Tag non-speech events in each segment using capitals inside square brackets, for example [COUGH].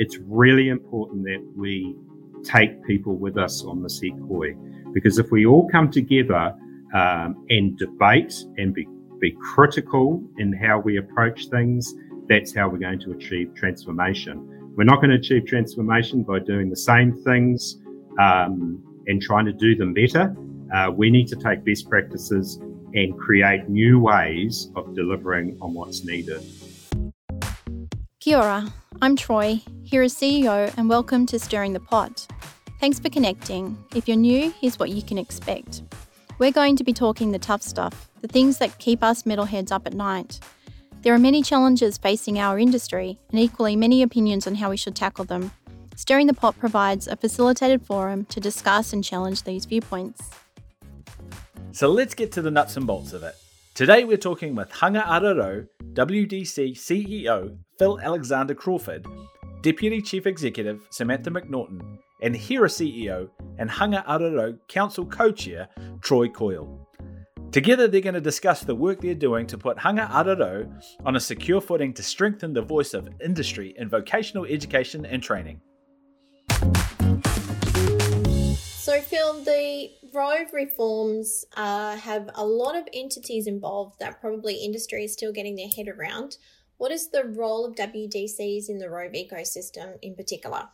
it's really important that we take people with us on this hikoi because if we all come together um, and debate and be, be critical in how we approach things, that's how we're going to achieve transformation. We're not going to achieve transformation by doing the same things um, and trying to do them better. Uh, we need to take best practices and create new ways of delivering on what's needed. Kia ora, I'm Troy, HERA CEO, and welcome to Stirring the Pot. Thanks for connecting. If you're new, here's what you can expect. We're going to be talking the tough stuff, the things that keep us metalheads up at night. There are many challenges facing our industry, and equally many opinions on how we should tackle them. Stirring the Pot provides a facilitated forum to discuss and challenge these viewpoints. So let's get to the nuts and bolts of it. Today we're talking with Hanga-Aro-Rau, WDC CEO Phil Alexander Crawford, Deputy Chief Executive Samantha McNaughton, and HERA CEO and Hanga-Aro-Rau Council Co-Chair Troy Coyle. Together, they're going to discuss the work they're doing to put Hanga-Aro-Rau on a secure footing to strengthen the voice of industry in vocational education and training. So, Phil, the Rove reforms uh, have a lot of entities involved that probably industry is still getting their head around. What is the role of WDCs in the Rove ecosystem in particular?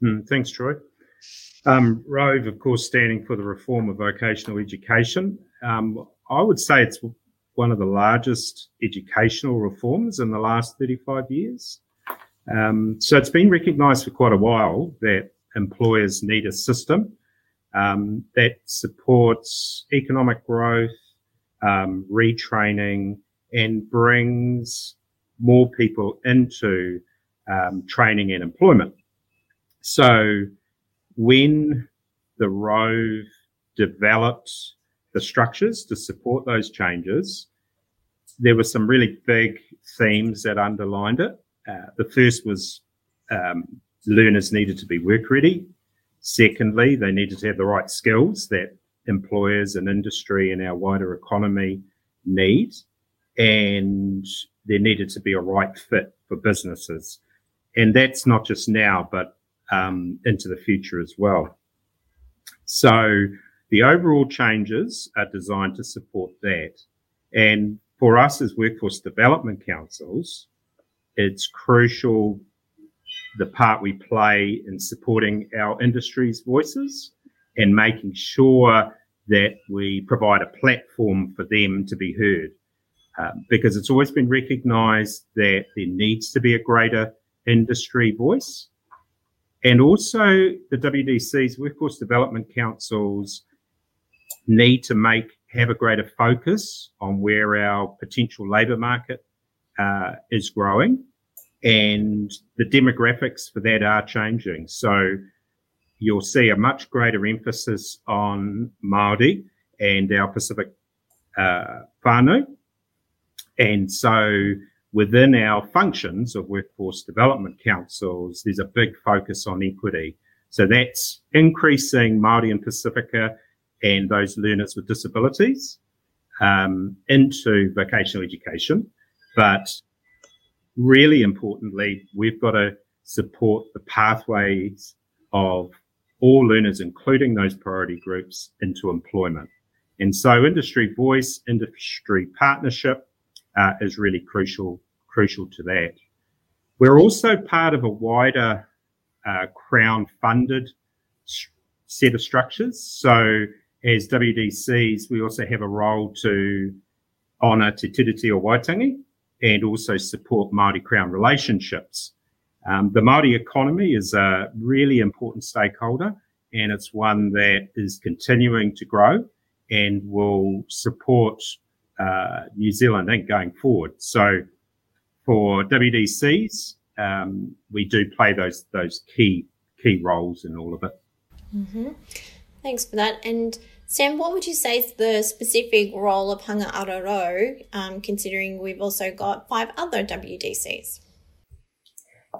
Mm, thanks, Troy. Um, Rove, of course, standing for the reform of vocational education. Um, I would say it's one of the largest educational reforms in the last 35 years. Um, so it's been recognised for quite a while that employers need a system um, that supports economic growth, um, retraining, and brings more people into um, training and employment. So when the Rove developed the structures to support those changes, there were some really big themes that underlined it. Uh, the first was um, learners needed to be work ready. Secondly, they needed to have the right skills that employers and industry and our wider economy need. And there needed to be a right fit for businesses. And that's not just now, but um, into the future as well. So the overall changes are designed to support that. And for us as workforce development councils, it's crucial the part we play in supporting our industry's voices and making sure that we provide a platform for them to be heard. Um, because it's always been recognized that there needs to be a greater industry voice. And also the WDC's workforce development councils need to make, have a greater focus on where our potential labour market uh, is growing and the demographics for that are changing. So you'll see a much greater emphasis on Māori and our Pacific uh, whānau. And so within our functions of workforce development councils, there's a big focus on equity. So that's increasing Māori and Pacifica and those learners with disabilities um, into vocational education. But really importantly, we've got to support the pathways of all learners, including those priority groups, into employment. And so industry voice, industry partnership uh, is really crucial, crucial to that. We're also part of a wider uh, Crown funded set of structures. So as WDCs, we also have a role to honour Te Tiriti o Waitangi, and also support Māori Crown relationships. Um, the Māori economy is a really important stakeholder and it's one that is continuing to grow and will support uh, New Zealand Inc. going forward. So for WDCs, um, we do play those those key key roles in all of it. Mm-hmm. Thanks for that. And Sam, what would you say is the specific role of Hanga-Aro-Rau, um, considering we've also got five other WDCs?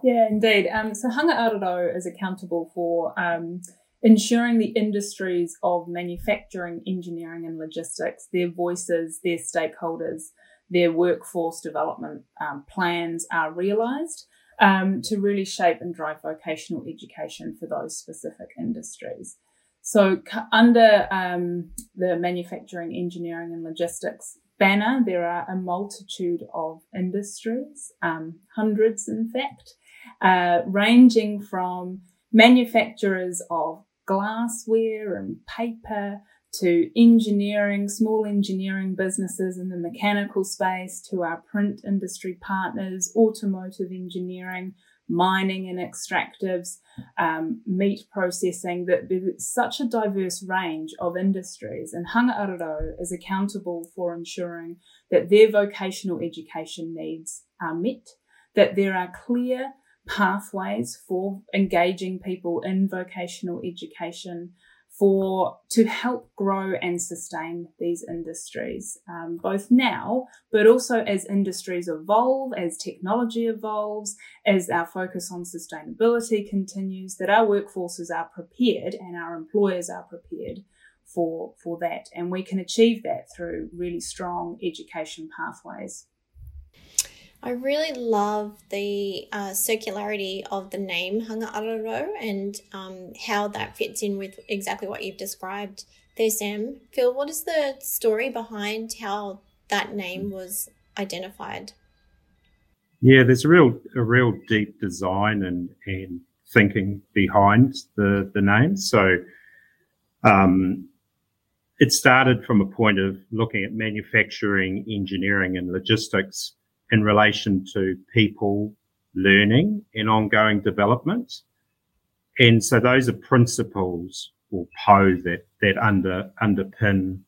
Yeah, indeed. Um, so Hanga-Aro-Rau is accountable for um, ensuring the industries of manufacturing, engineering, and logistics, their voices, their stakeholders, their workforce development um, plans are realised. um, to really shape and drive vocational education for those specific industries. So, under um, the manufacturing, engineering, and logistics banner, there are a multitude of industries, um, hundreds in fact, uh, ranging from manufacturers of glassware and paper to engineering, small engineering businesses in the mechanical space, to our print industry partners, automotive engineering, mining and extractives, um, meat processing, that there's such a diverse range of industries. And Hanga-Aro-Rau is accountable for ensuring that their vocational education needs are met, that there are clear pathways for engaging people in vocational education for to help grow and sustain these industries, um, both now, but also as industries evolve, as technology evolves, as our focus on sustainability continues, that our workforces are prepared and our employers are prepared for, for that. And we can achieve that through really strong education pathways. I really love the uh, circularity of the name Hanga-Aro-Rau and um, how that fits in with exactly what you've described there, Sam. Phil, what is the story behind how that name was identified? Yeah, there's a real a real deep design and, and thinking behind the the name. So um, it started from a point of looking at manufacturing, engineering, and logistics in relation to people learning and ongoing development. And so those are principles or pou that, that under, underpin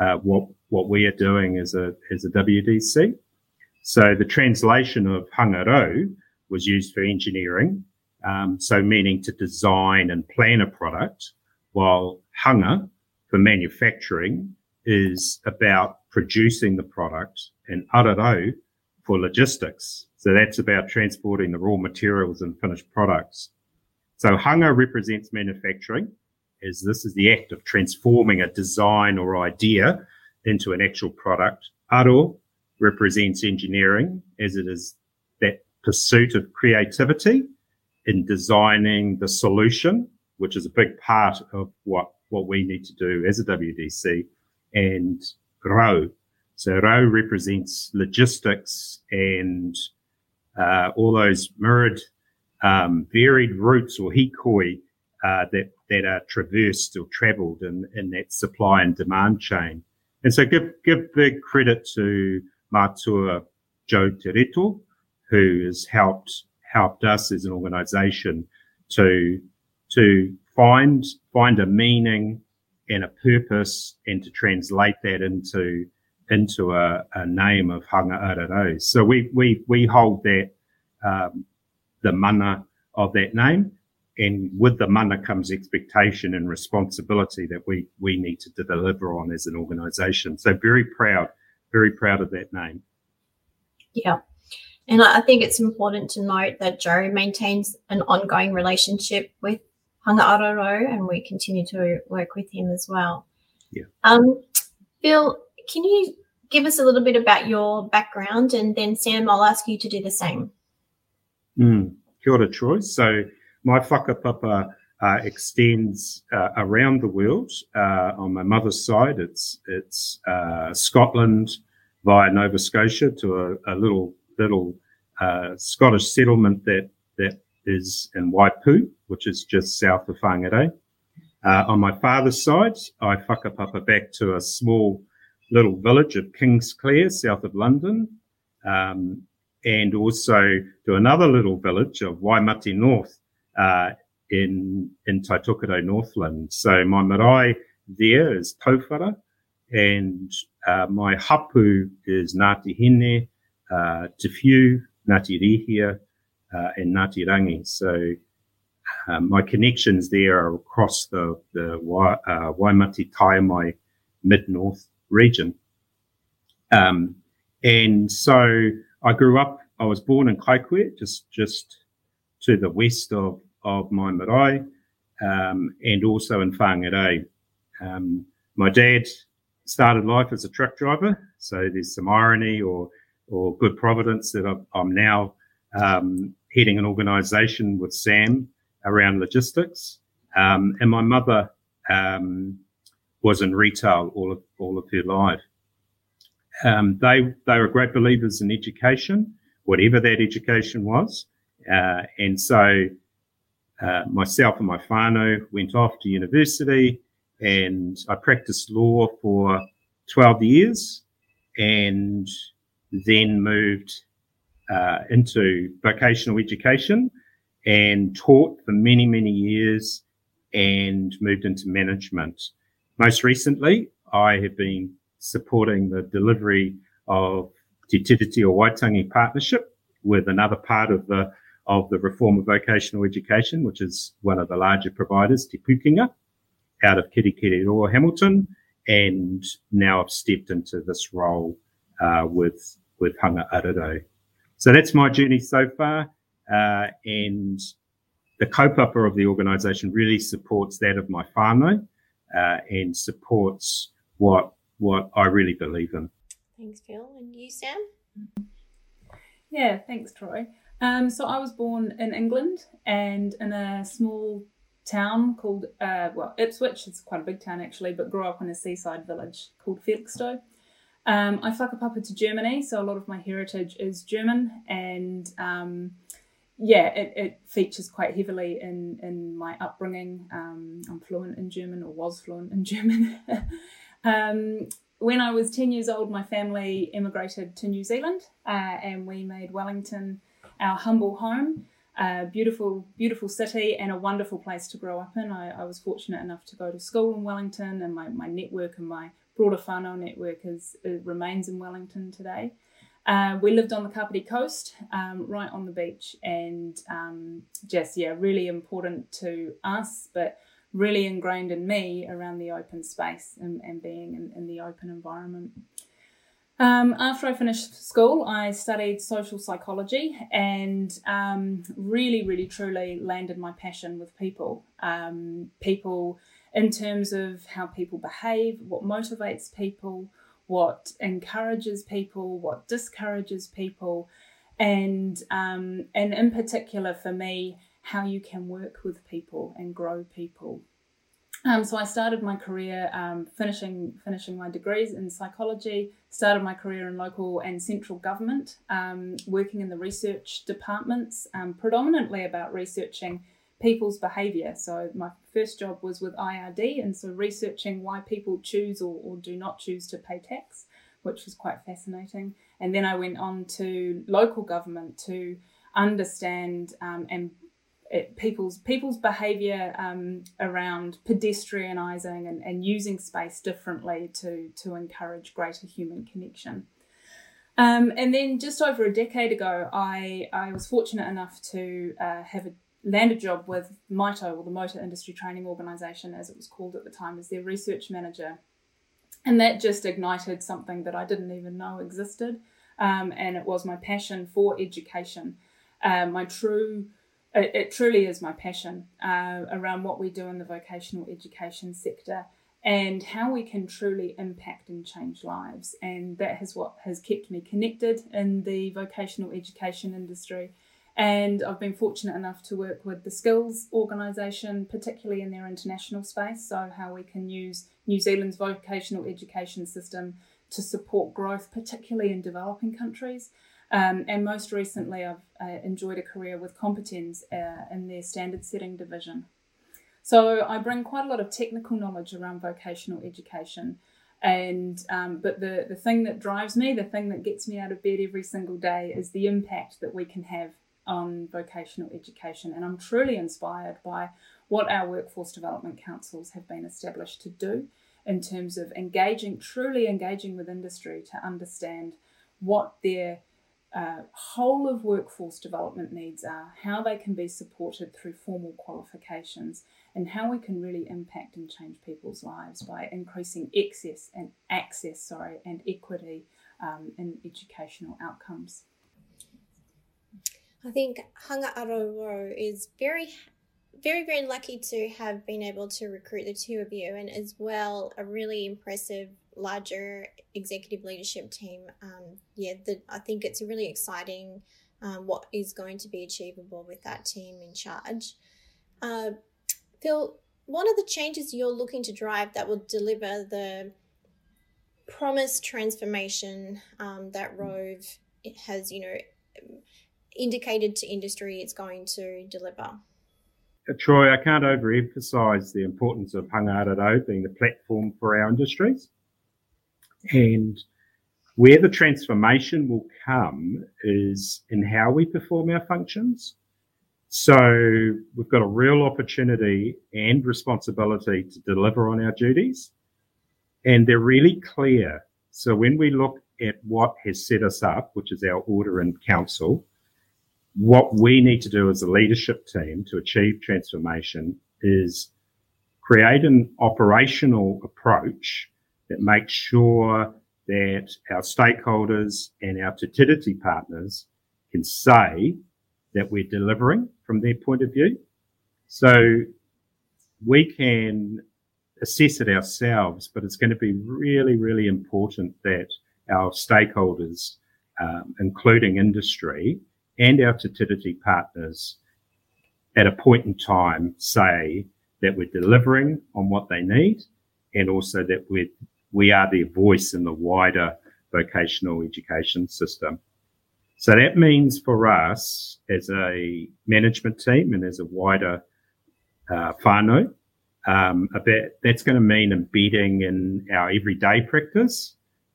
uh, what, what we are doing as a, as a WDC. So the translation of hangaro was used for engineering. Um, so meaning to design and plan a product, while hanga for manufacturing is about producing the product and araro for logistics. So that's about transporting the raw materials and finished products. So hanga represents manufacturing as this is the act of transforming a design or idea into an actual product. Aro represents engineering as it is that pursuit of creativity in designing the solution, which is a big part of what, what we need to do as a WDC and rau so Rau represents logistics and uh, all those mirrored um, varied routes or hikoi uh, that that are traversed or travelled in, in that supply and demand chain. And so give give big credit to Matua Joe Tereto, who has helped helped us as an organisation to to find find a meaning and a purpose and to translate that into into a, a name of Hanga-Aro-Rau. So we, we, we hold that, um, the mana of that name. And with the mana comes expectation and responsibility that we, we need to deliver on as an organization. So very proud, very proud of that name. Yeah. And I think it's important to note that Joe maintains an ongoing relationship with Hanga-Aro-Rau and we continue to work with him as well. Yeah. Um, Phil, can you give us a little bit about your background and then Sam, I'll ask you to do the same. Mm, kia ora, Troy. So my whakapapa uh, extends uh, around the world. Uh, on my mother's side, it's it's uh, Scotland via Nova Scotia to a, a little little uh, Scottish settlement that that is in Waipu, which is just south of Whangarei. Uh, on my father's side, I whakapapa back to a small little village of Kingsclere, south of London, um, and also to another little village of Waimate North uh, in in Taitokerau, Northland. So my marae there is Tauwhara, and uh, my hapu is Ngāti Hine, uh, Te Whiu, Ngāti Rēhia, uh, and Ngāti Rangi. So uh, my connections there are across the, the uh, Waimate Taiamai mid-north region. Um, and so I grew up, I was born in Kaikohe, just, just to the west of, of my marae, um, and also in Whangarei. Um, my dad started life as a truck driver, so there's some irony or, or good providence that I'm, now um, heading an organisation with Sam around logistics. Um, and my mother um, was in retail all of all of her life. Um, they they were great believers in education, whatever that education was, uh, and so uh, myself and my whānau went off to university, and I practiced law for twelve years, and then moved uh, into vocational education and taught for many many years, and moved into management. Most recently, I have been supporting the delivery of Te Tiriti o Waitangi partnership with another part of the of the reform of vocational education, which is one of the larger providers, Te Pukenga, out of Kirikiriroa Hamilton, and now I've stepped into this role uh, with with Hanga-Aro-Rau. So that's my journey so far, uh, and the kaupapa of the organisation really supports that of my whānau uh, and supports what what I really believe in. Thanks, Phil. And you, Sam? Yeah, thanks, Troy. Um, so I was born in England and in a small town called, uh, well, Ipswich. It's quite a big town actually, but grew up in a seaside village called Felixstowe. Um, I whakapapa to Germany, so a lot of my heritage is German, and um, yeah, it, it, features quite heavily in, in my upbringing. Um, I'm fluent in German, or was fluent in [LAUGHS] German. Um, when I was 10 years old, my family immigrated to New Zealand uh, and we made Wellington our humble home. A beautiful, beautiful city and a wonderful place to grow up in. I, I, was fortunate enough to go to school in Wellington, and my, my network and my broader whānau network is, remains in Wellington today. Uh, we lived on the Kapiti coast, um, right on the beach, and um, just, yeah, really important to us, but really ingrained in me around the open space and, and being in, in, the open environment. Um, after I finished school, I studied social psychology and um, really, really, truly landed my passion with people. Um, people in terms of how people behave, what motivates people, what encourages people, what discourages people, and um, and in particular for me, how you can work with people and grow people. Um, so I started my career um, finishing finishing my degrees in psychology. Started my career in local and central government, um, working in the research departments, um, predominantly about researching people's behaviour. So my first job was with IRD, and so researching why people choose or, or do not choose to pay tax, which was quite fascinating. And then I went on to local government to understand um, and it, people's people's behaviour um, around pedestrianising and, and using space differently to to encourage greater human connection. Um, and then just over a decade ago, I I was fortunate enough to uh, have a land a job with MITO, or the Motor Industry Training Organisation, as it was called at the time, as their research manager. And that just ignited something that I didn't even know existed. Um, and it was my passion for education, uh, my true it, it truly is my passion uh, around what we do in the vocational education sector and how we can truly impact and change lives. And that is what has kept me connected in the vocational education industry. And I've been fortunate enough to work with the Skills organisation, particularly in their international space. So, how we can use New Zealand's vocational education system to support growth, particularly in developing countries. Um, and most recently, I've uh, enjoyed a career with Competenz uh, in their standard setting division. So I bring quite a lot of technical knowledge around vocational education. And um, but the, the thing that drives me, the thing that gets me out of bed every single day is the impact that we can have on vocational education. And I'm truly inspired by what our workforce development councils have been established to do in terms of engaging, truly engaging with industry to understand what their uh, whole of workforce development needs are, how they can be supported through formal qualifications, and how we can really impact and change people's lives by increasing access and access, sorry, and equity um, in educational outcomes. I think Hanga-Aro-Rau is very, very, very lucky to have been able to recruit the two of you, and as well a really impressive larger executive leadership team. Um, yeah, the, I think it's really exciting um, what is going to be achievable with that team in charge. Uh, Phil, what are the changes you're looking to drive that will deliver the promised transformation um, that Rove has, you know, indicated to industry it's going to deliver? Uh, Troy, I can't overemphasize the importance of Hanga-Aro-Rau being the platform for our industries. And where the transformation will come is in how we perform our functions. So we've got a real opportunity and responsibility to deliver on our duties. And they're really clear. So when we look at what has set us up, which is our Order in Council, what we need to do as a leadership team to achieve transformation is create an operational approach that makes sure that our stakeholders and our Te partners can say that we're delivering from their point of view. So we can assess it ourselves, but it's going to be really, really important that our stakeholders, um, including industry and our Te partners, at a point in time say that we're delivering on what they need and also that we're, we are their voice in the wider vocational education system. So that means for us as a management team and as a wider uh, whānau, um, about, that's going to mean embedding in our everyday practice,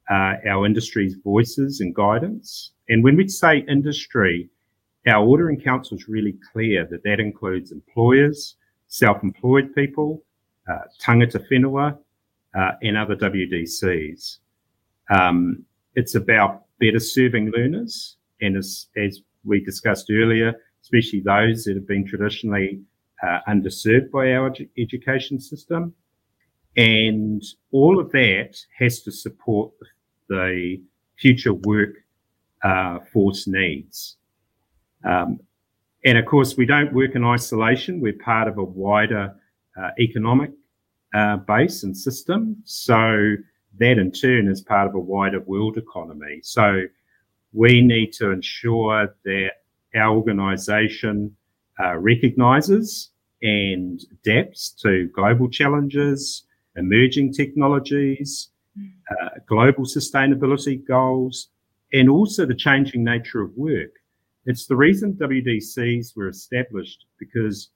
uh, our industry's voices and guidance. And when we say industry, our Order in Council is really clear that that includes employers, self-employed people, uh, tangata whenua, uh, and other WDCs. Um, it's about better serving learners, and as, as we discussed earlier, especially those that have been traditionally uh, underserved by our ed- education system. And all of that has to support the future work uh, force needs. Um, and of course, we don't work in isolation. We're part of a wider uh, economic uh, base and system. So that in turn is part of a wider world economy. So we need to ensure that our organisation uh, recognises and adapts to global challenges, emerging technologies, uh, global sustainability goals, and also the changing nature of work. It's the reason WDCs were established because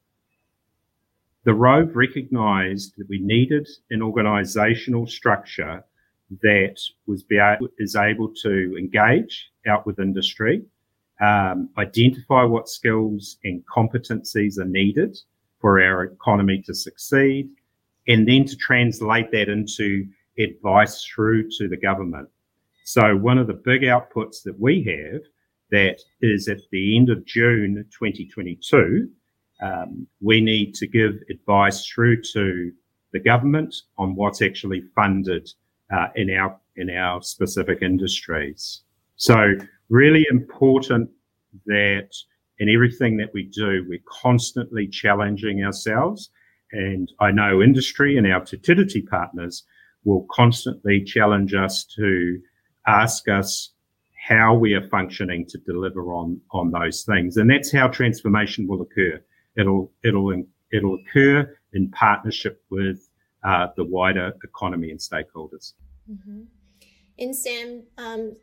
the Rove recognised that we needed an organisational structure that was be able, is able to engage out with industry, um, identify what skills and competencies are needed for our economy to succeed, and then to translate that into advice through to the government. So one of the big outputs that we have that is at the end of June 2022, um, we need to give advice through to the government on what's actually funded uh, in our in our specific industries. So really important that in everything that we do, we're constantly challenging ourselves. And I know industry and our Te partners will constantly challenge us to ask us how we are functioning to deliver on on those things, and that's how transformation will occur. It'll it'll it'll occur in partnership with uh, the wider economy and stakeholders. Mm-hmm. And Sam, um,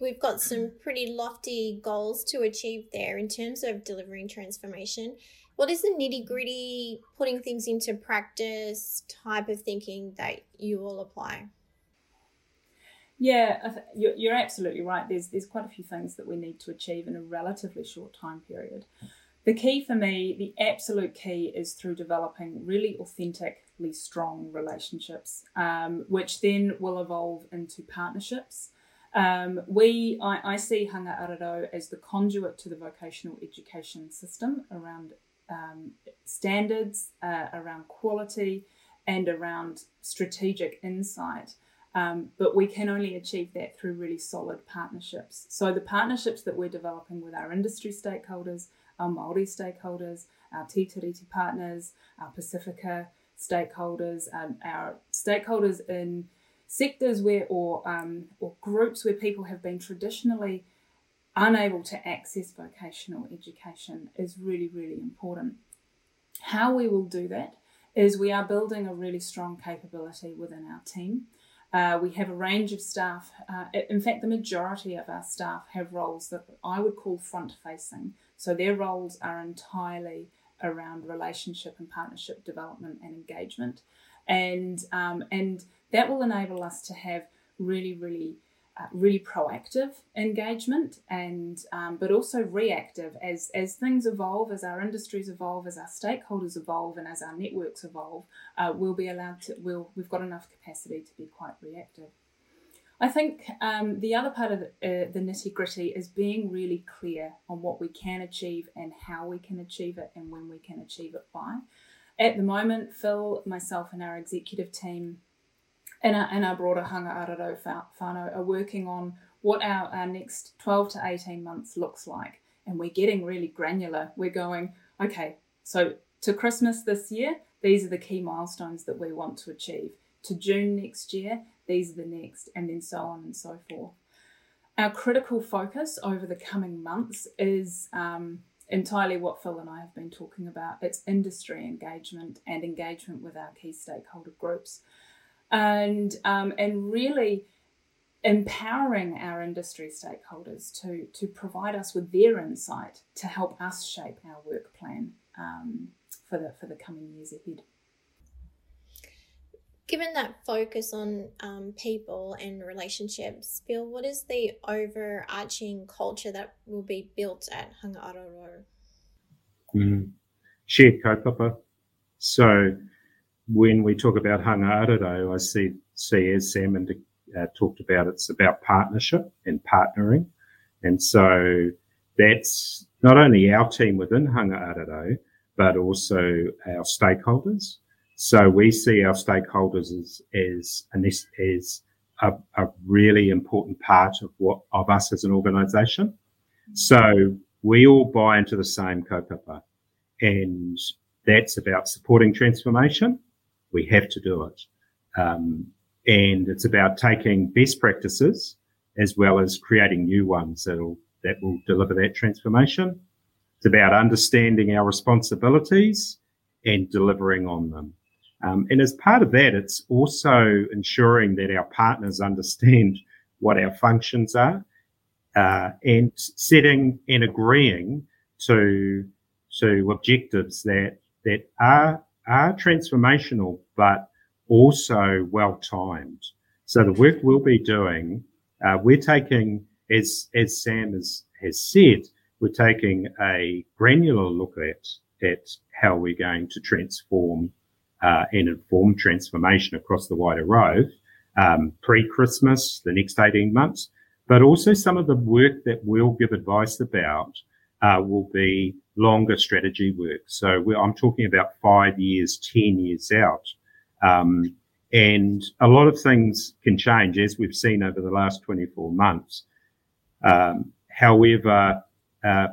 we've got some pretty lofty goals to achieve there in terms of delivering transformation. What is the nitty gritty, putting things into practice type of thinking that you will apply? Yeah, you're absolutely right. There's there's quite a few things that we need to achieve in a relatively short time period. The key for me, the absolute key, is through developing really authentically strong relationships, um, which then will evolve into partnerships. Um, we, I, I, see Hanga-Aro-Rau as the conduit to the vocational education system around um, standards, uh, around quality, and around strategic insight. Um, but we can only achieve that through really solid partnerships. So the partnerships that we're developing with our industry stakeholders, our Māori stakeholders, our Te Tiriti partners, our Pacifica stakeholders, um, our stakeholders in sectors where or um, or groups where people have been traditionally unable to access vocational education is really, really important. How we will do that is we are building a really strong capability within our team. Uh, we have a range of staff. Uh, in fact, the majority of our staff have roles that I would call front facing. So their roles are entirely around relationship and partnership development and engagement. And, um, and that will enable us to have really, really uh, really proactive engagement and um, but also reactive as as things evolve as our industries evolve as our stakeholders evolve and as our networks evolve uh, we'll be allowed to we'll we've got enough capacity to be quite reactive I think um, the other part of the, uh, the nitty gritty is being really clear on what we can achieve and how we can achieve it and when we can achieve it by. At the moment, Phil, myself, and our executive team and our, and our broader Hanga-Aro-Rau whānau are working on what our, our next 12 to 18 months looks like. And we're getting really granular. We're going, okay, so to Christmas this year, these are the key milestones that we want to achieve. To June next year, these are the next, and then so on and so forth. Our critical focus over the coming months is um, entirely what Phil and I have been talking about. It's industry engagement and engagement with our key stakeholder groups and um, and really empowering our industry stakeholders to to provide us with their insight to help us shape our work plan um, for the for the coming years ahead. Given that focus on um, people and relationships, Phil, what is the overarching culture that will be built at Hanga-Aro-Rau? Mm. Shared kaupapa. So when we talk about Hanga-Aro-Rau, I see, see as Sam uh, talked about, it's about partnership and partnering. And so that's not only our team within Hanga-Aro-Rau, but also our stakeholders. So we see our stakeholders as, as, as a, a really important part of what, of us as an organization. So we all buy into the same kaupapa and that's about supporting transformation we have to do it. Um, and it's about taking best practices as well as creating new ones that'll, that will deliver that transformation. It's about understanding our responsibilities and delivering on them. Um, and as part of that, it's also ensuring that our partners understand what our functions are uh, and setting and agreeing to to objectives that that are are transformational, but also well timed. So the work we'll be doing, uh, we're taking, as as Sam has has said, we're taking a granular look at at how we're going to transform uh, and inform transformation across the wider Rove um, pre-Christmas, the next 18 months, but also some of the work that we'll give advice about uh, will be longer strategy work. So I'm talking about five years, 10 years out. Um, and a lot of things can change as we've seen over the last 24 months. Um, however, uh,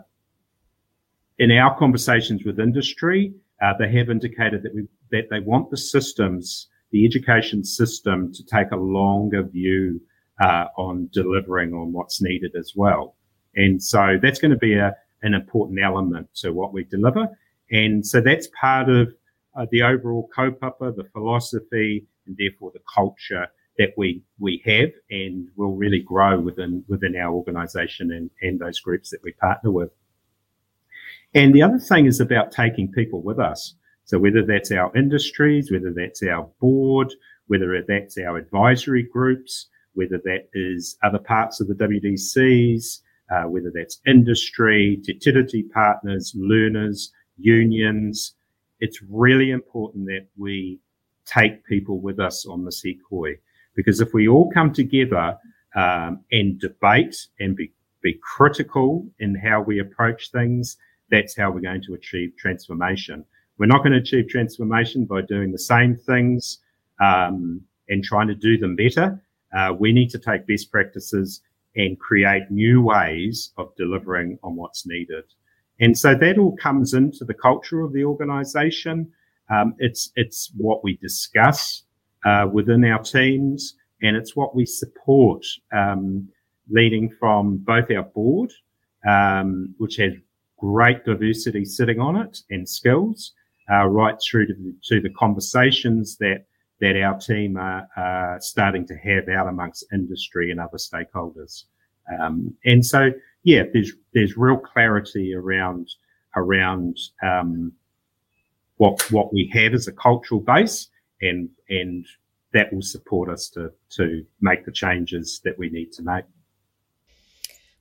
in our conversations with industry, uh, they have indicated that we, that they want the systems, the education system to take a longer view uh, on delivering on what's needed as well. And so that's going to be a, an important element to what we deliver. And so that's part of uh, the overall kaupapa, the philosophy, and therefore the culture that we we have and will really grow within within our organisation and, and those groups that we partner with. And the other thing is about taking people with us. So whether that's our industries, whether that's our board, whether that's our advisory groups, whether that is other parts of the WDCs, uh, whether that's industry, utility partners, learners, unions. It's really important that we take people with us on the hikoi because if we all come together um, and debate and be, be critical in how we approach things, that's how we're going to achieve transformation. We're not going to achieve transformation by doing the same things um, and trying to do them better. Uh, we need to take best practices and create new ways of delivering on what's needed. And so that all comes into the culture of the organization. Um, it's, it's what we discuss uh, within our teams and it's what we support, um, leading from both our board um, which has great diversity sitting on it and skills, uh, right through to the, to the conversations that that our team are, are, starting to have out amongst industry and other stakeholders. Um, and so, yeah, there's there's real clarity around around um, what what we have as a cultural base, and and that will support us to to make the changes that we need to make.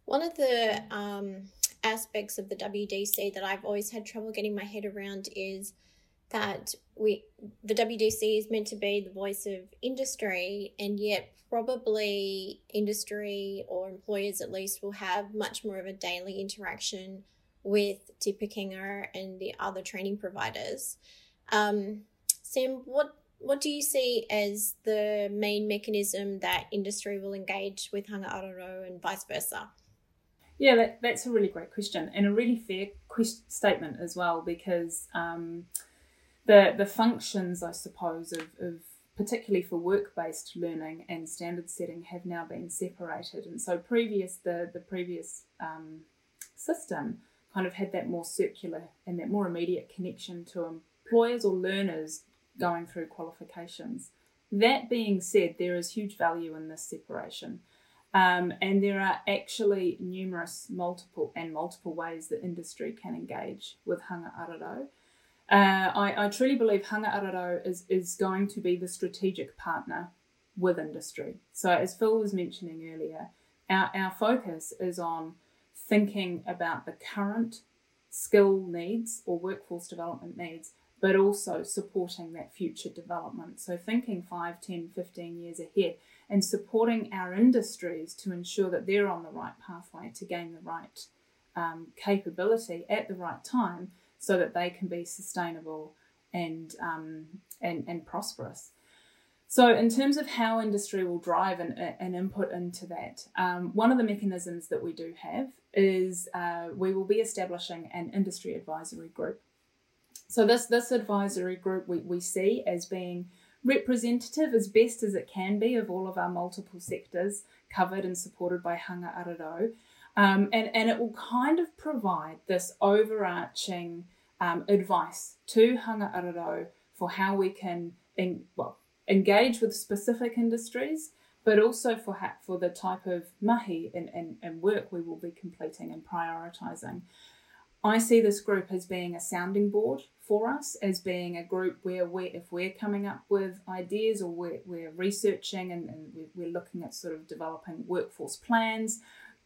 One of the um, aspects of the WDC that I've always had trouble getting my head around is that we the WDC is meant to be the voice of industry, and yet probably industry or employers at least will have much more of a daily interaction with Te Pūkenga and the other training providers. Um, Sam, what what do you see as the main mechanism that industry will engage with Hanga-Aro-Rau and vice versa? Yeah, that, that's a really great question and a really fair question, statement as well because um, the the functions, I suppose, of, of particularly for work based learning and standard setting have now been separated, and so previous the the previous um, system kind of had that more circular and that more immediate connection to employers or learners going through qualifications. That being said, there is huge value in this separation. Um, and there are actually numerous multiple and multiple ways that industry can engage with Hanga-Aro-Rau. Uh, I, I, truly believe Hanga-Aro-Rau is, is going to be the strategic partner with industry. So, as Phil was mentioning earlier, our, our focus is on thinking about the current skill needs or workforce development needs, but also supporting that future development. So, thinking 5, 10, 15 years ahead and supporting our industries to ensure that they're on the right pathway to gain the right um, capability at the right time so that they can be sustainable and, um, and, and prosperous. So, in terms of how industry will drive an, an input into that, um, one of the mechanisms that we do have is uh, we will be establishing an industry advisory group. So, this, this advisory group we, we see as being representative as best as it can be of all of our multiple sectors covered and supported by Hanga-Aro-Rau. Um, and, and it will kind of provide this overarching um, advice to Hanga-Aro-Rau for how we can well, engage with specific industries, but also for, ha- for the type of mahi and, and, and work we will be completing and prioritising. I see this group as being a sounding board for us, as being a group where we if we're coming up with ideas or we're, we're researching and, and we're looking at sort of developing workforce plans,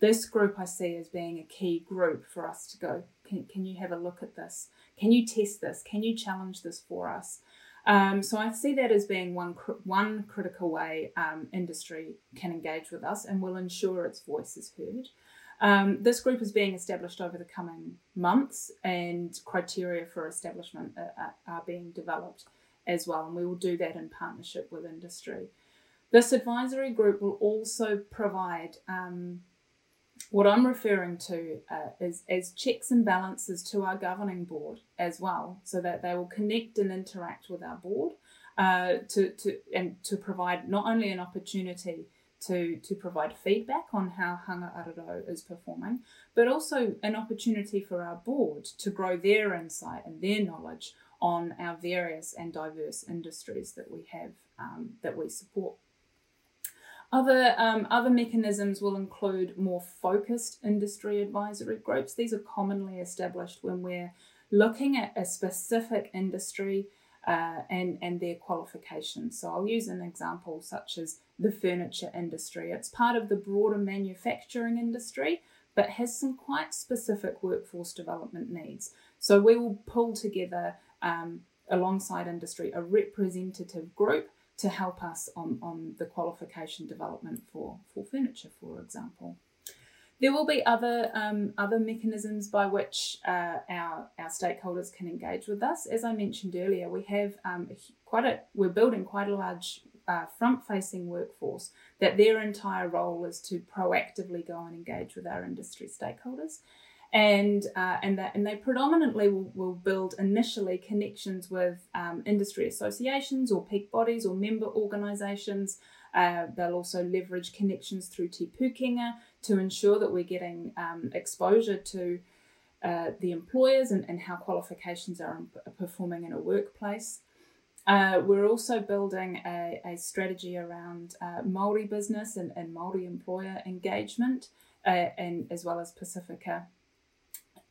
this group I see as being a key group for us to go, can, can you have a look at this? Can you test this? Can you challenge this for us? Um, so I see that as being one one critical way um, industry can engage with us and will ensure its voice is heard. Um, this group is being established over the coming months, and criteria for establishment are, are, being developed as well, and we will do that in partnership with industry. This advisory group will also provide um, what I'm referring to uh, is as checks and balances to our governing board as well, so that they will connect and interact with our board uh, to, to and to provide not only an opportunity to, to provide feedback on how Hanga-Aro-Rau is performing, but also an opportunity for our board to grow their insight and their knowledge on our various and diverse industries that we have um, that we support. Other, um, other mechanisms will include more focused industry advisory groups. These are commonly established when we're looking at a specific industry uh, and, and their qualifications. So I'll use an example such as the furniture industry. It's part of the broader manufacturing industry, but has some quite specific workforce development needs. So we will pull together um, alongside industry a representative group to help us on, on the qualification development for, for furniture, for example. There will be other um, other mechanisms by which uh, our our stakeholders can engage with us. As I mentioned earlier, we have um, quite a we're building quite a large uh, front facing workforce that their entire role is to proactively go and engage with our industry stakeholders. And, uh, and, that, and they predominantly will, will build initially connections with um, industry associations or peak bodies or member organisations. Uh, they'll also leverage connections through Te Pūkenga to ensure that we're getting um, exposure to uh, the employers and, and how qualifications are performing in a workplace. Uh, we're also building a, a strategy around uh, Maori business and, and Maori employer engagement, uh, and as well as Pacifica.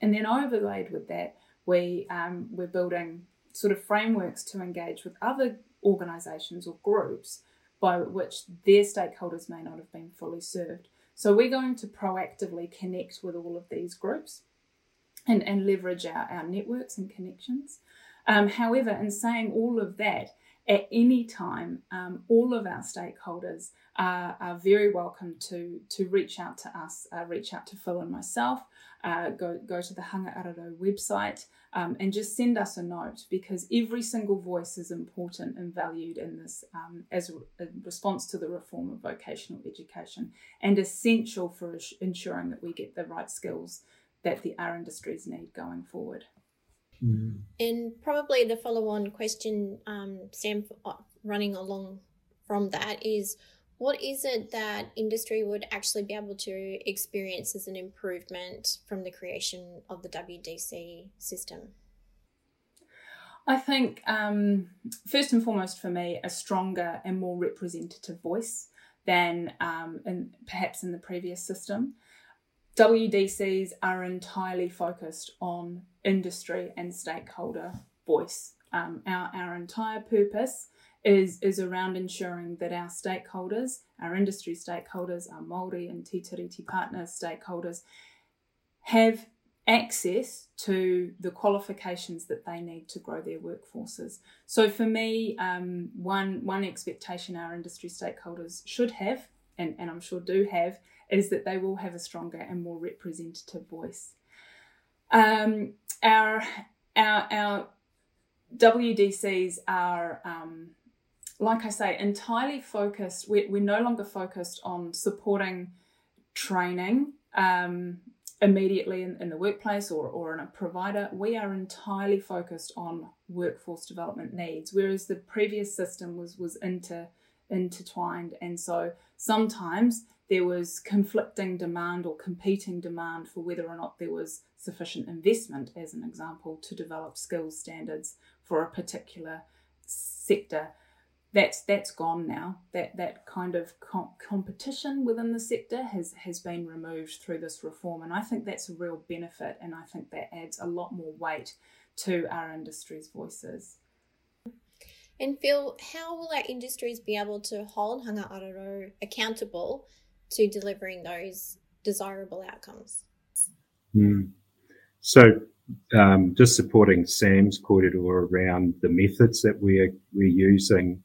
And then overlaid with that, we um, we're building sort of frameworks to engage with other organisations or groups by which their stakeholders may not have been fully served. So we're going to proactively connect with all of these groups and, and leverage our, our networks and connections. Um, however, in saying all of that, at any time, um, all of our stakeholders are, are, very welcome to, to reach out to us, uh, reach out to Phil and myself, uh, go, go to the Hanga-Aro-Rau website um, and just send us a note because every single voice is important and valued in this um, as a, a, response to the reform of vocational education and essential for ensuring that we get the right skills that the our industries need going forward. Mm. And probably the follow on question, um, Sam, uh, running along from that is what is it that industry would actually be able to experience as an improvement from the creation of the WDC system? I think, um, first and foremost, for me, a stronger and more representative voice than um, in, perhaps in the previous system. WDCs are entirely focused on industry and stakeholder voice. Um, our, our entire purpose is, is around ensuring that our stakeholders, our industry stakeholders, our Māori and Te Tiriti partners stakeholders, have access to the qualifications that they need to grow their workforces. So for me, um, one, one expectation our industry stakeholders should have, and, and I'm sure do have, is that they will have a stronger and more representative voice. Um, our, our, our WDCs are, um, like I say, entirely focused. We're, we're no longer focused on supporting training um, immediately in, in the workplace or, or in a provider. We are entirely focused on workforce development needs, whereas the previous system was was inter intertwined, and so sometimes there was conflicting demand or competing demand for whether or not there was sufficient investment, as an example, to develop skills standards for a particular sector. That's that's gone now. That that kind of com- competition within the sector has has been removed through this reform, and I think that's a real benefit. And I think that adds a lot more weight to our industry's voices. And Phil, how will our industries be able to hold Hanga-Aro-Rau accountable to delivering those desirable outcomes. Mm. So, um, just supporting Sam's kōrero around the methods that we're we're using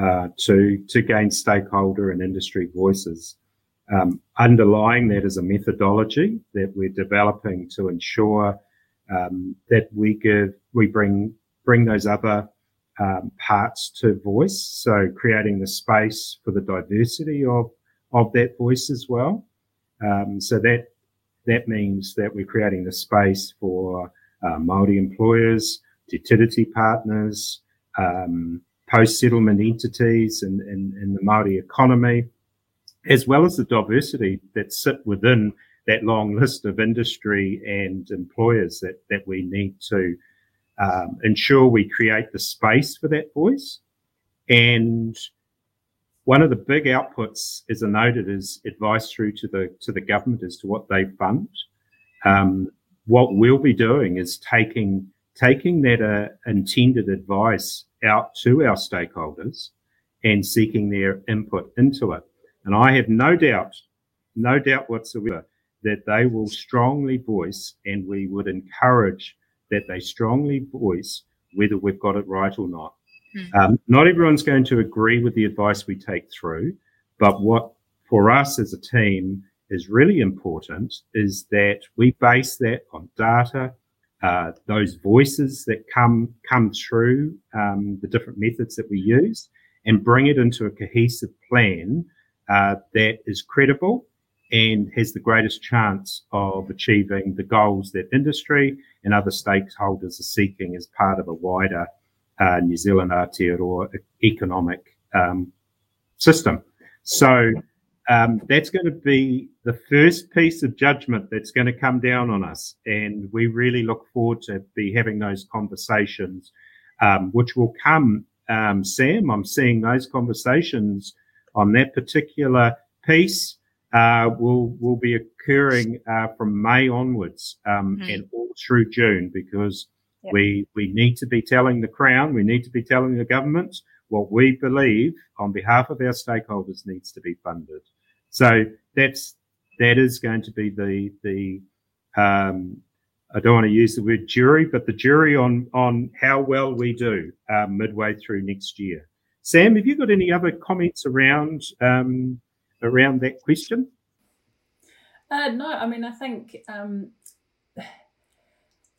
uh, to to gain stakeholder and industry voices. Um, underlying that is a methodology that we're developing to ensure um, that we give we bring bring those other um, parts to voice. So creating the space for the diversity of of that voice as well. Um, so that that means that we're creating the space for uh, Maori employers, utility partners, um, post settlement entities, and the Maori economy, as well as the diversity that sit within that long list of industry and employers that that we need to um, ensure we create the space for that voice and one of the big outputs, as I noted, is advice through to the to the government as to what they fund. Um, what we'll be doing is taking taking that uh, intended advice out to our stakeholders and seeking their input into it. And I have no doubt, no doubt whatsoever, that they will strongly voice, and we would encourage that they strongly voice whether we've got it right or not. Mm. Um, not everyone's going to agree with the advice we take through, but what for us as a team is really important is that we base that on data, uh, those voices that come come through um, the different methods that we use, and bring it into a cohesive plan uh, that is credible and has the greatest chance of achieving the goals that industry and other stakeholders are seeking as part of a wider uh, New Zealand Aotearoa economic um, system. So um, that's going to be the first piece of judgment that's going to come down on us. And we really look forward to be having those conversations, um, which will come, um, Sam. I'm seeing those conversations on that particular piece uh, will will be occurring uh, from May onwards mm. and all through June because yep. we we need to be telling the Crown, we need to be telling the government what we believe on behalf of our stakeholders needs to be funded. So that's that is going to be the the um, I don't want to use the word jury, but the jury on on how well we do uh, midway through next year. Sam, have you got any other comments around um, around that question? Uh, no, I mean I think um,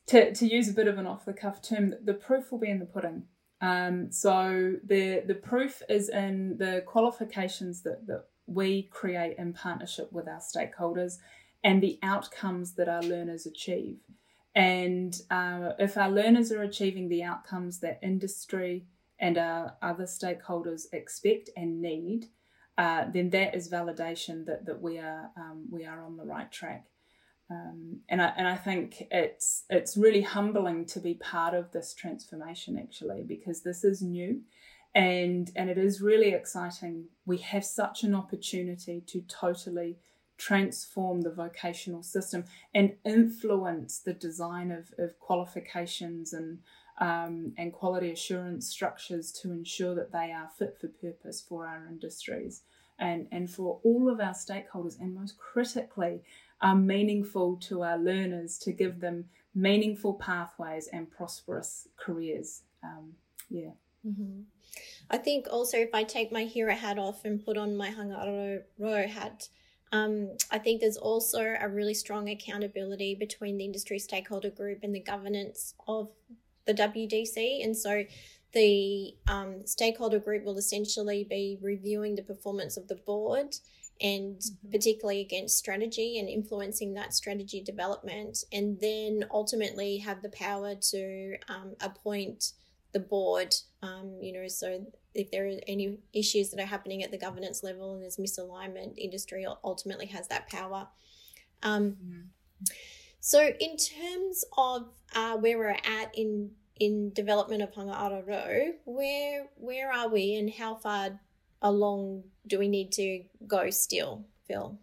to to use a bit of an off the cuff term, the proof will be in the pudding. Um, so the the proof is in the qualifications that, that we create in partnership with our stakeholders and the outcomes that our learners achieve. And uh, if our learners are achieving the outcomes that industry and our other stakeholders expect and need, uh, then that is validation that, that we are um, we are on the right track. Um, and I and I think it's it's really humbling to be part of this transformation actually because this is new and and it is really exciting. We have such an opportunity to totally transform the vocational system and influence the design of, of qualifications and um, and quality assurance structures to ensure that they are fit for purpose for our industries and, and for all of our stakeholders, and most critically, are meaningful to our learners to give them meaningful pathways and prosperous careers. Um, yeah. Mm-hmm. I think also if I take my HERA hat off and put on my Hanga-Aro-Rau hat, um, I think there's also a really strong accountability between the industry stakeholder group and the governance of the WDC. And so the um, stakeholder group will essentially be reviewing the performance of the board and mm-hmm. particularly against strategy and influencing that strategy development, and then ultimately have the power to um, appoint the board, um, you know, so if there are any issues that are happening at the governance level and there's misalignment, industry ultimately has that power. Um, mm. So, in terms of uh, where we're at in in development of Hanga-Aro-Rau, where where are we, and how far along do we need to go still, Phil?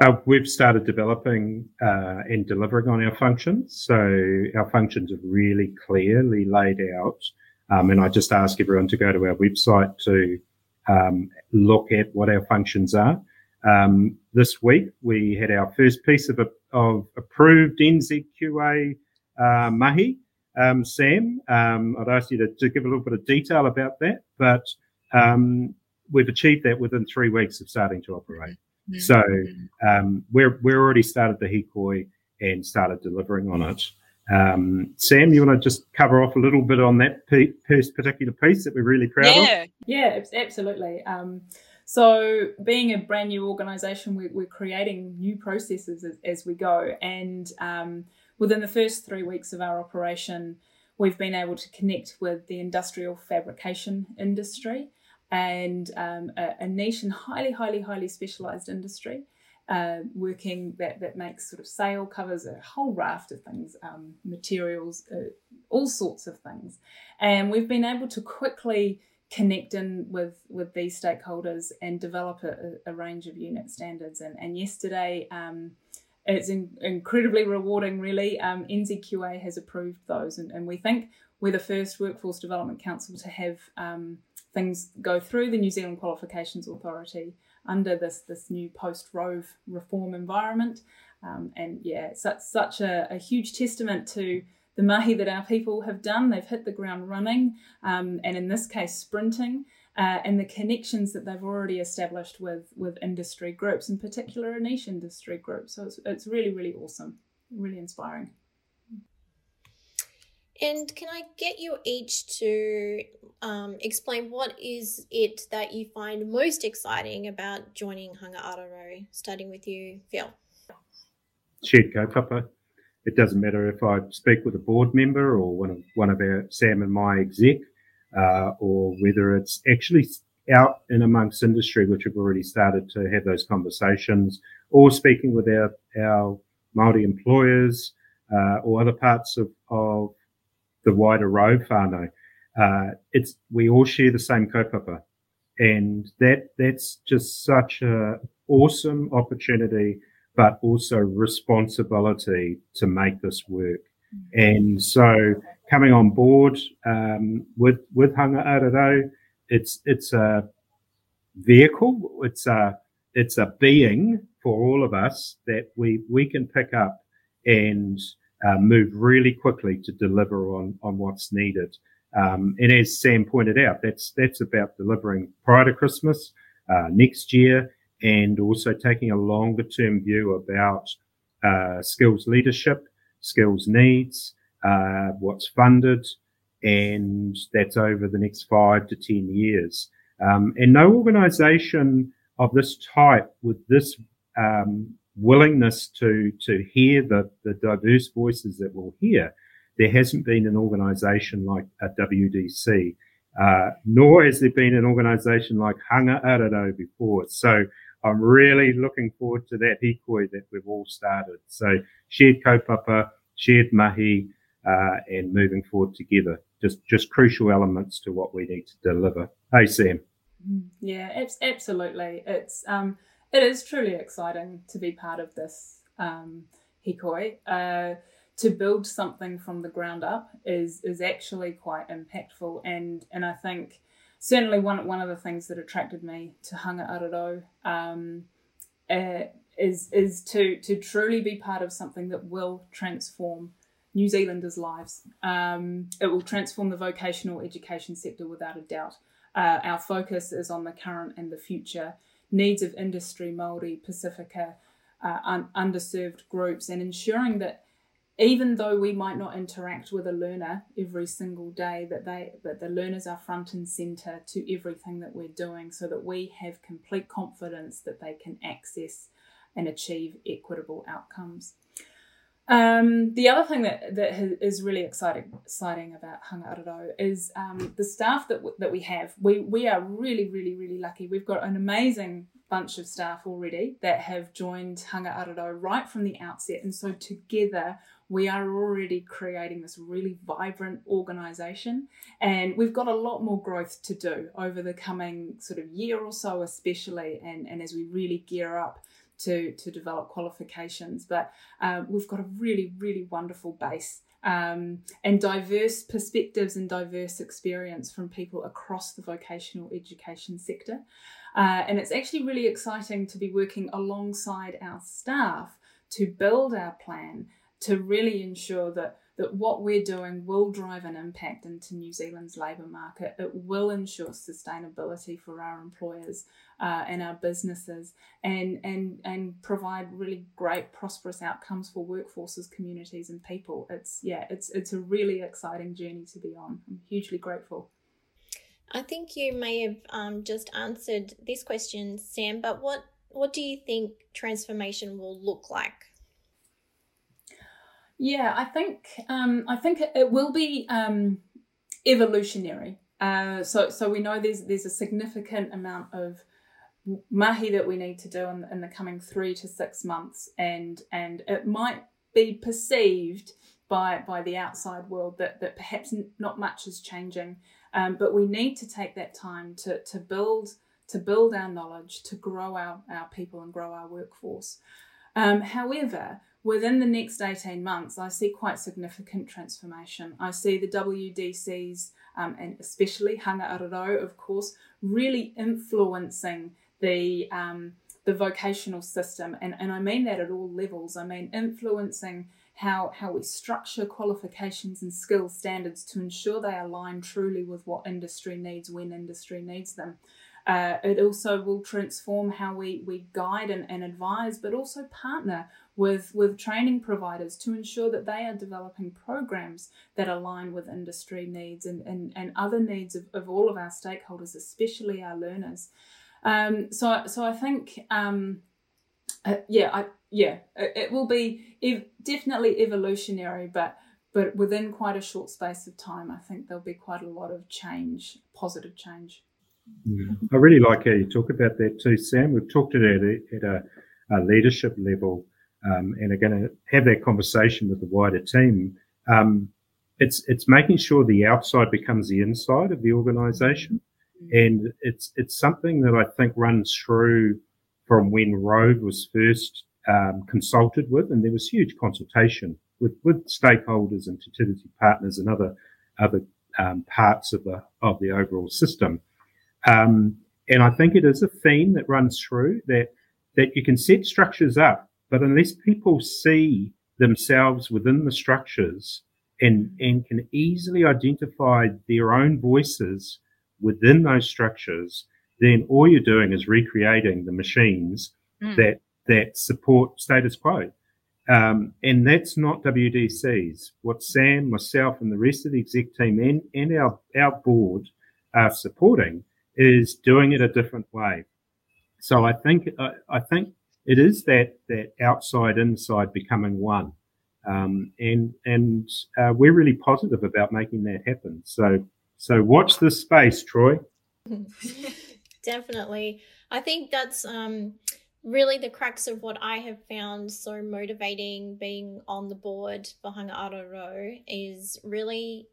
Uh, we've started developing uh, and delivering on our functions. So our functions are really clearly laid out. Um, and I just ask everyone to go to our website to um, look at what our functions are. Um, this week we had our first piece of, of approved NZQA uh, mahi. Um, Sam, um, I'd ask you to, to, give a little bit of detail about that, but um, we've achieved that within three weeks of starting to operate. Mm-hmm. So um, we're we're already started the hikoi and started delivering on it. Um, Sam, you want to just cover off a little bit on that piece, particular piece that we're really proud yeah. of? Yeah, absolutely. Um, so, being a brand new organisation, we, are creating new processes as, as we go. And um, within the first three weeks of our operation, we've been able to connect with the industrial fabrication industry and um, a, a, niche and highly, highly, highly specialized industry. Uh, working that, that makes sort of sail covers a whole raft of things, um, materials, uh, all sorts of things. And we've been able to quickly connect in with, with these stakeholders and develop a, a range of unit standards. And, and yesterday, um, it's in, incredibly rewarding, really. Um, NZQA has approved those, and, and we think we're the first Workforce Development Council to have um, things go through the New Zealand Qualifications Authority under this this new post RoVE reform environment. Um, and yeah, such such a, a, huge testament to the mahi that our people have done. They've hit the ground running, um, and in this case, sprinting. Uh, and the connections that they've already established with with industry groups, in particular a niche industry group. So it's, it's really, really awesome, really inspiring. And can I get you each to um, explain what is it that you find most exciting about joining Hanga-Aro-Rau, starting with you, Phil? Shared kaupapa. It doesn't matter if I speak with a board member or one of one of our Sam and my exec, uh, or whether it's actually out in amongst industry, which have already started to have those conversations, or speaking with our, our Māori employers, uh, or other parts of, of the wider RoVE whānau. Uh, it's, we all share the same kaupapa. And that, that's just such a awesome opportunity, but also responsibility to make this work. And so coming on board, um, with, with Hanga-Aro-Rau, it's, it's a vehicle. It's a, it's a being for all of us that we, we can pick up and uh, move really quickly to deliver on, on what's needed. Um, and as Sam pointed out, that's that's about delivering prior to Christmas, uh, next year, and also taking a longer term view about uh, skills leadership, skills needs, uh, what's funded, and that's over the next five to ten years. Um, and no organisation of this type with this um, willingness to to hear the the diverse voices that we'll hear there hasn't been an organisation like a WDC, uh, nor has there been an organisation like Hanga-Aro-Rau before. So I'm really looking forward to that hikoi that we've all started. So shared kaupapa, shared mahi, uh, and moving forward together. Just just crucial elements to what we need to deliver. Hey Sam. Mm, yeah, absolutely. It's um, it is truly exciting to be part of this um, hikoi. Uh, to build something from the ground up is is actually quite impactful and and I think certainly one one of the things that attracted me to Hanga-Aro-Rau um, uh, is is to to truly be part of something that will transform New Zealanders' lives. Um, it will transform the vocational education sector without a doubt. Uh, our focus is on the current and the future needs of industry, Māori, Pacifica, uh, un- underserved groups, and ensuring that even though we might not interact with a learner every single day that they that the learners are front and center to everything that we're doing so that we have complete confidence that they can access and achieve equitable outcomes um, the other thing that, that is really exciting exciting about Hanga-Aro-Rau is um, the staff that, w- that we have. We, we are really, really, really lucky. We've got an amazing bunch of staff already that have joined Hanga-Aro-Rau right from the outset. And so together we are already creating this really vibrant organization and we've got a lot more growth to do over the coming sort of year or so especially and, and as we really gear up to, to develop qualifications but um, we've got a really really wonderful base um, and diverse perspectives and diverse experience from people across the vocational education sector. Uh, and it's actually really exciting to be working alongside our staff to build our plan to really ensure that that what we're doing will drive an impact into New Zealand's labour market. It will ensure sustainability for our employers uh, and our businesses, and and and provide really great, prosperous outcomes for workforces, communities, and people. It's yeah, it's it's a really exciting journey to be on. I'm hugely grateful. I think you may have um, just answered this question, Sam. But what what do you think transformation will look like? Yeah, I think um, I think it will be um, evolutionary. Uh, so so we know there's there's a significant amount of mahi that we need to do in, in the coming three to six months, and and it might be perceived by by the outside world that that perhaps not much is changing, um, but we need to take that time to to build to build our knowledge, to grow our, our people and grow our workforce. Um, however, within the next 18 months, I see quite significant transformation. I see the WDCs, um, and especially Hanga-Aro-Rau, of course, really influencing the, um, the vocational system. And, and I mean that at all levels. I mean influencing how, how we structure qualifications and skill standards to ensure they align truly with what industry needs when industry needs them. Uh, it also will transform how we, we guide and, and advise, but also partner with, with training providers to ensure that they are developing programs that align with industry needs and, and, and other needs of, of all of our stakeholders, especially our learners. Um, so, so I think, um, uh, yeah, I, yeah, it, it will be ev- definitely evolutionary, but but within quite a short space of time, I think there'll be quite a lot of change, positive change. I really like how you talk about that too, Sam. We've talked about it at a, a leadership level um, and are going to have that conversation with the wider team. Um, it's it's making sure the outside becomes the inside of the organisation, and it's it's something that I think runs through from when RoVE was first um, consulted with, and there was huge consultation with with stakeholders and utility partners and other other um, parts of the of the overall system. Um, and I think it is a theme that runs through that that you can set structures up, but unless people see themselves within the structures and and can easily identify their own voices within those structures, then all you're doing is recreating the machines mm. that that support status quo. Um, and that's not WDC's. What Sam, myself, and the rest of the exec team and, and our, our board are supporting is doing it a different way. So I think uh, I think it is that that outside inside becoming one, um, and and uh, we're really positive about making that happen. So so watch this space, Troy. [LAUGHS] Definitely, I think that's um, really the crux of what I have found so motivating being on the board for Hanga-Aro-Rau is really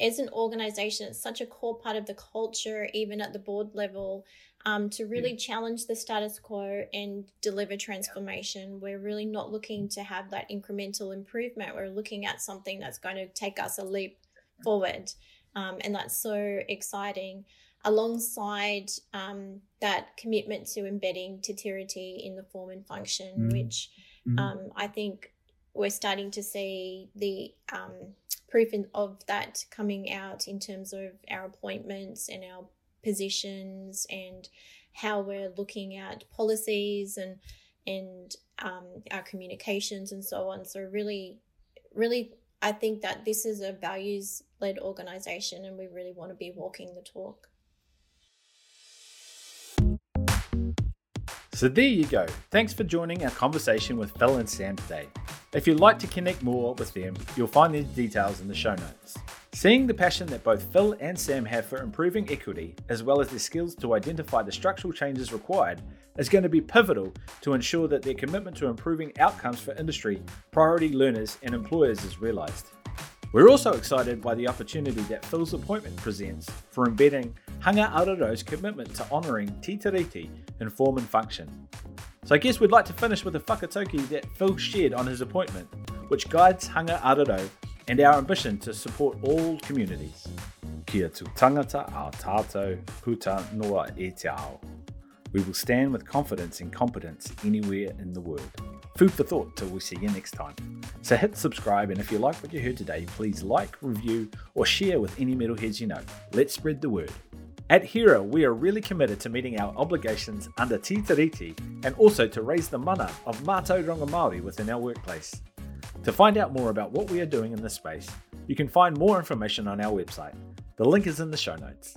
as an organization, it's such a core part of the culture, even at the board level, um, to really challenge the status quo and deliver transformation. We're really not looking to have that incremental improvement. We're looking at something that's going to take us a leap forward. Um, and that's so exciting. Alongside um, that commitment to embedding Te in the form and function, mm. which mm. Um, I think we're starting to see the um, proof in, of that coming out in terms of our appointments and our positions and how we're looking at policies and and um, our communications and so on. So really, really, I think that this is a values led organization, and we really want to be walking the talk. So there you go. Thanks for joining our conversation with Phil and Sam today. If you'd like to connect more with them, you'll find these details in the show notes. Seeing the passion that both Phil and Sam have for improving equity, as well as their skills to identify the structural changes required, is going to be pivotal to ensure that their commitment to improving outcomes for industry, priority learners, and employers is realised. We're also excited by the opportunity that Phil's appointment presents for embedding Hanga-Aro-Rau's commitment to honouring Te Tiriti in form and function. So I guess we'd like to finish with a whakatauki that Phil shared on his appointment, which guides Hanga-Aro-Rau and our ambition to support all communities. Kia tu tangata a tātou puta noa e te ao. We will stand with confidence and competence anywhere in the world. Food for thought till we see you next time. So hit subscribe and if you like what you heard today, please like, review, or share with any metalheads you know. Let's spread the word. At HERA, we are really committed to meeting our obligations under Te Tiriti and also to raise the mana of Mātauranga Māori within our workplace. To find out more about what we are doing in this space, you can find more information on our website. The link is in the show notes.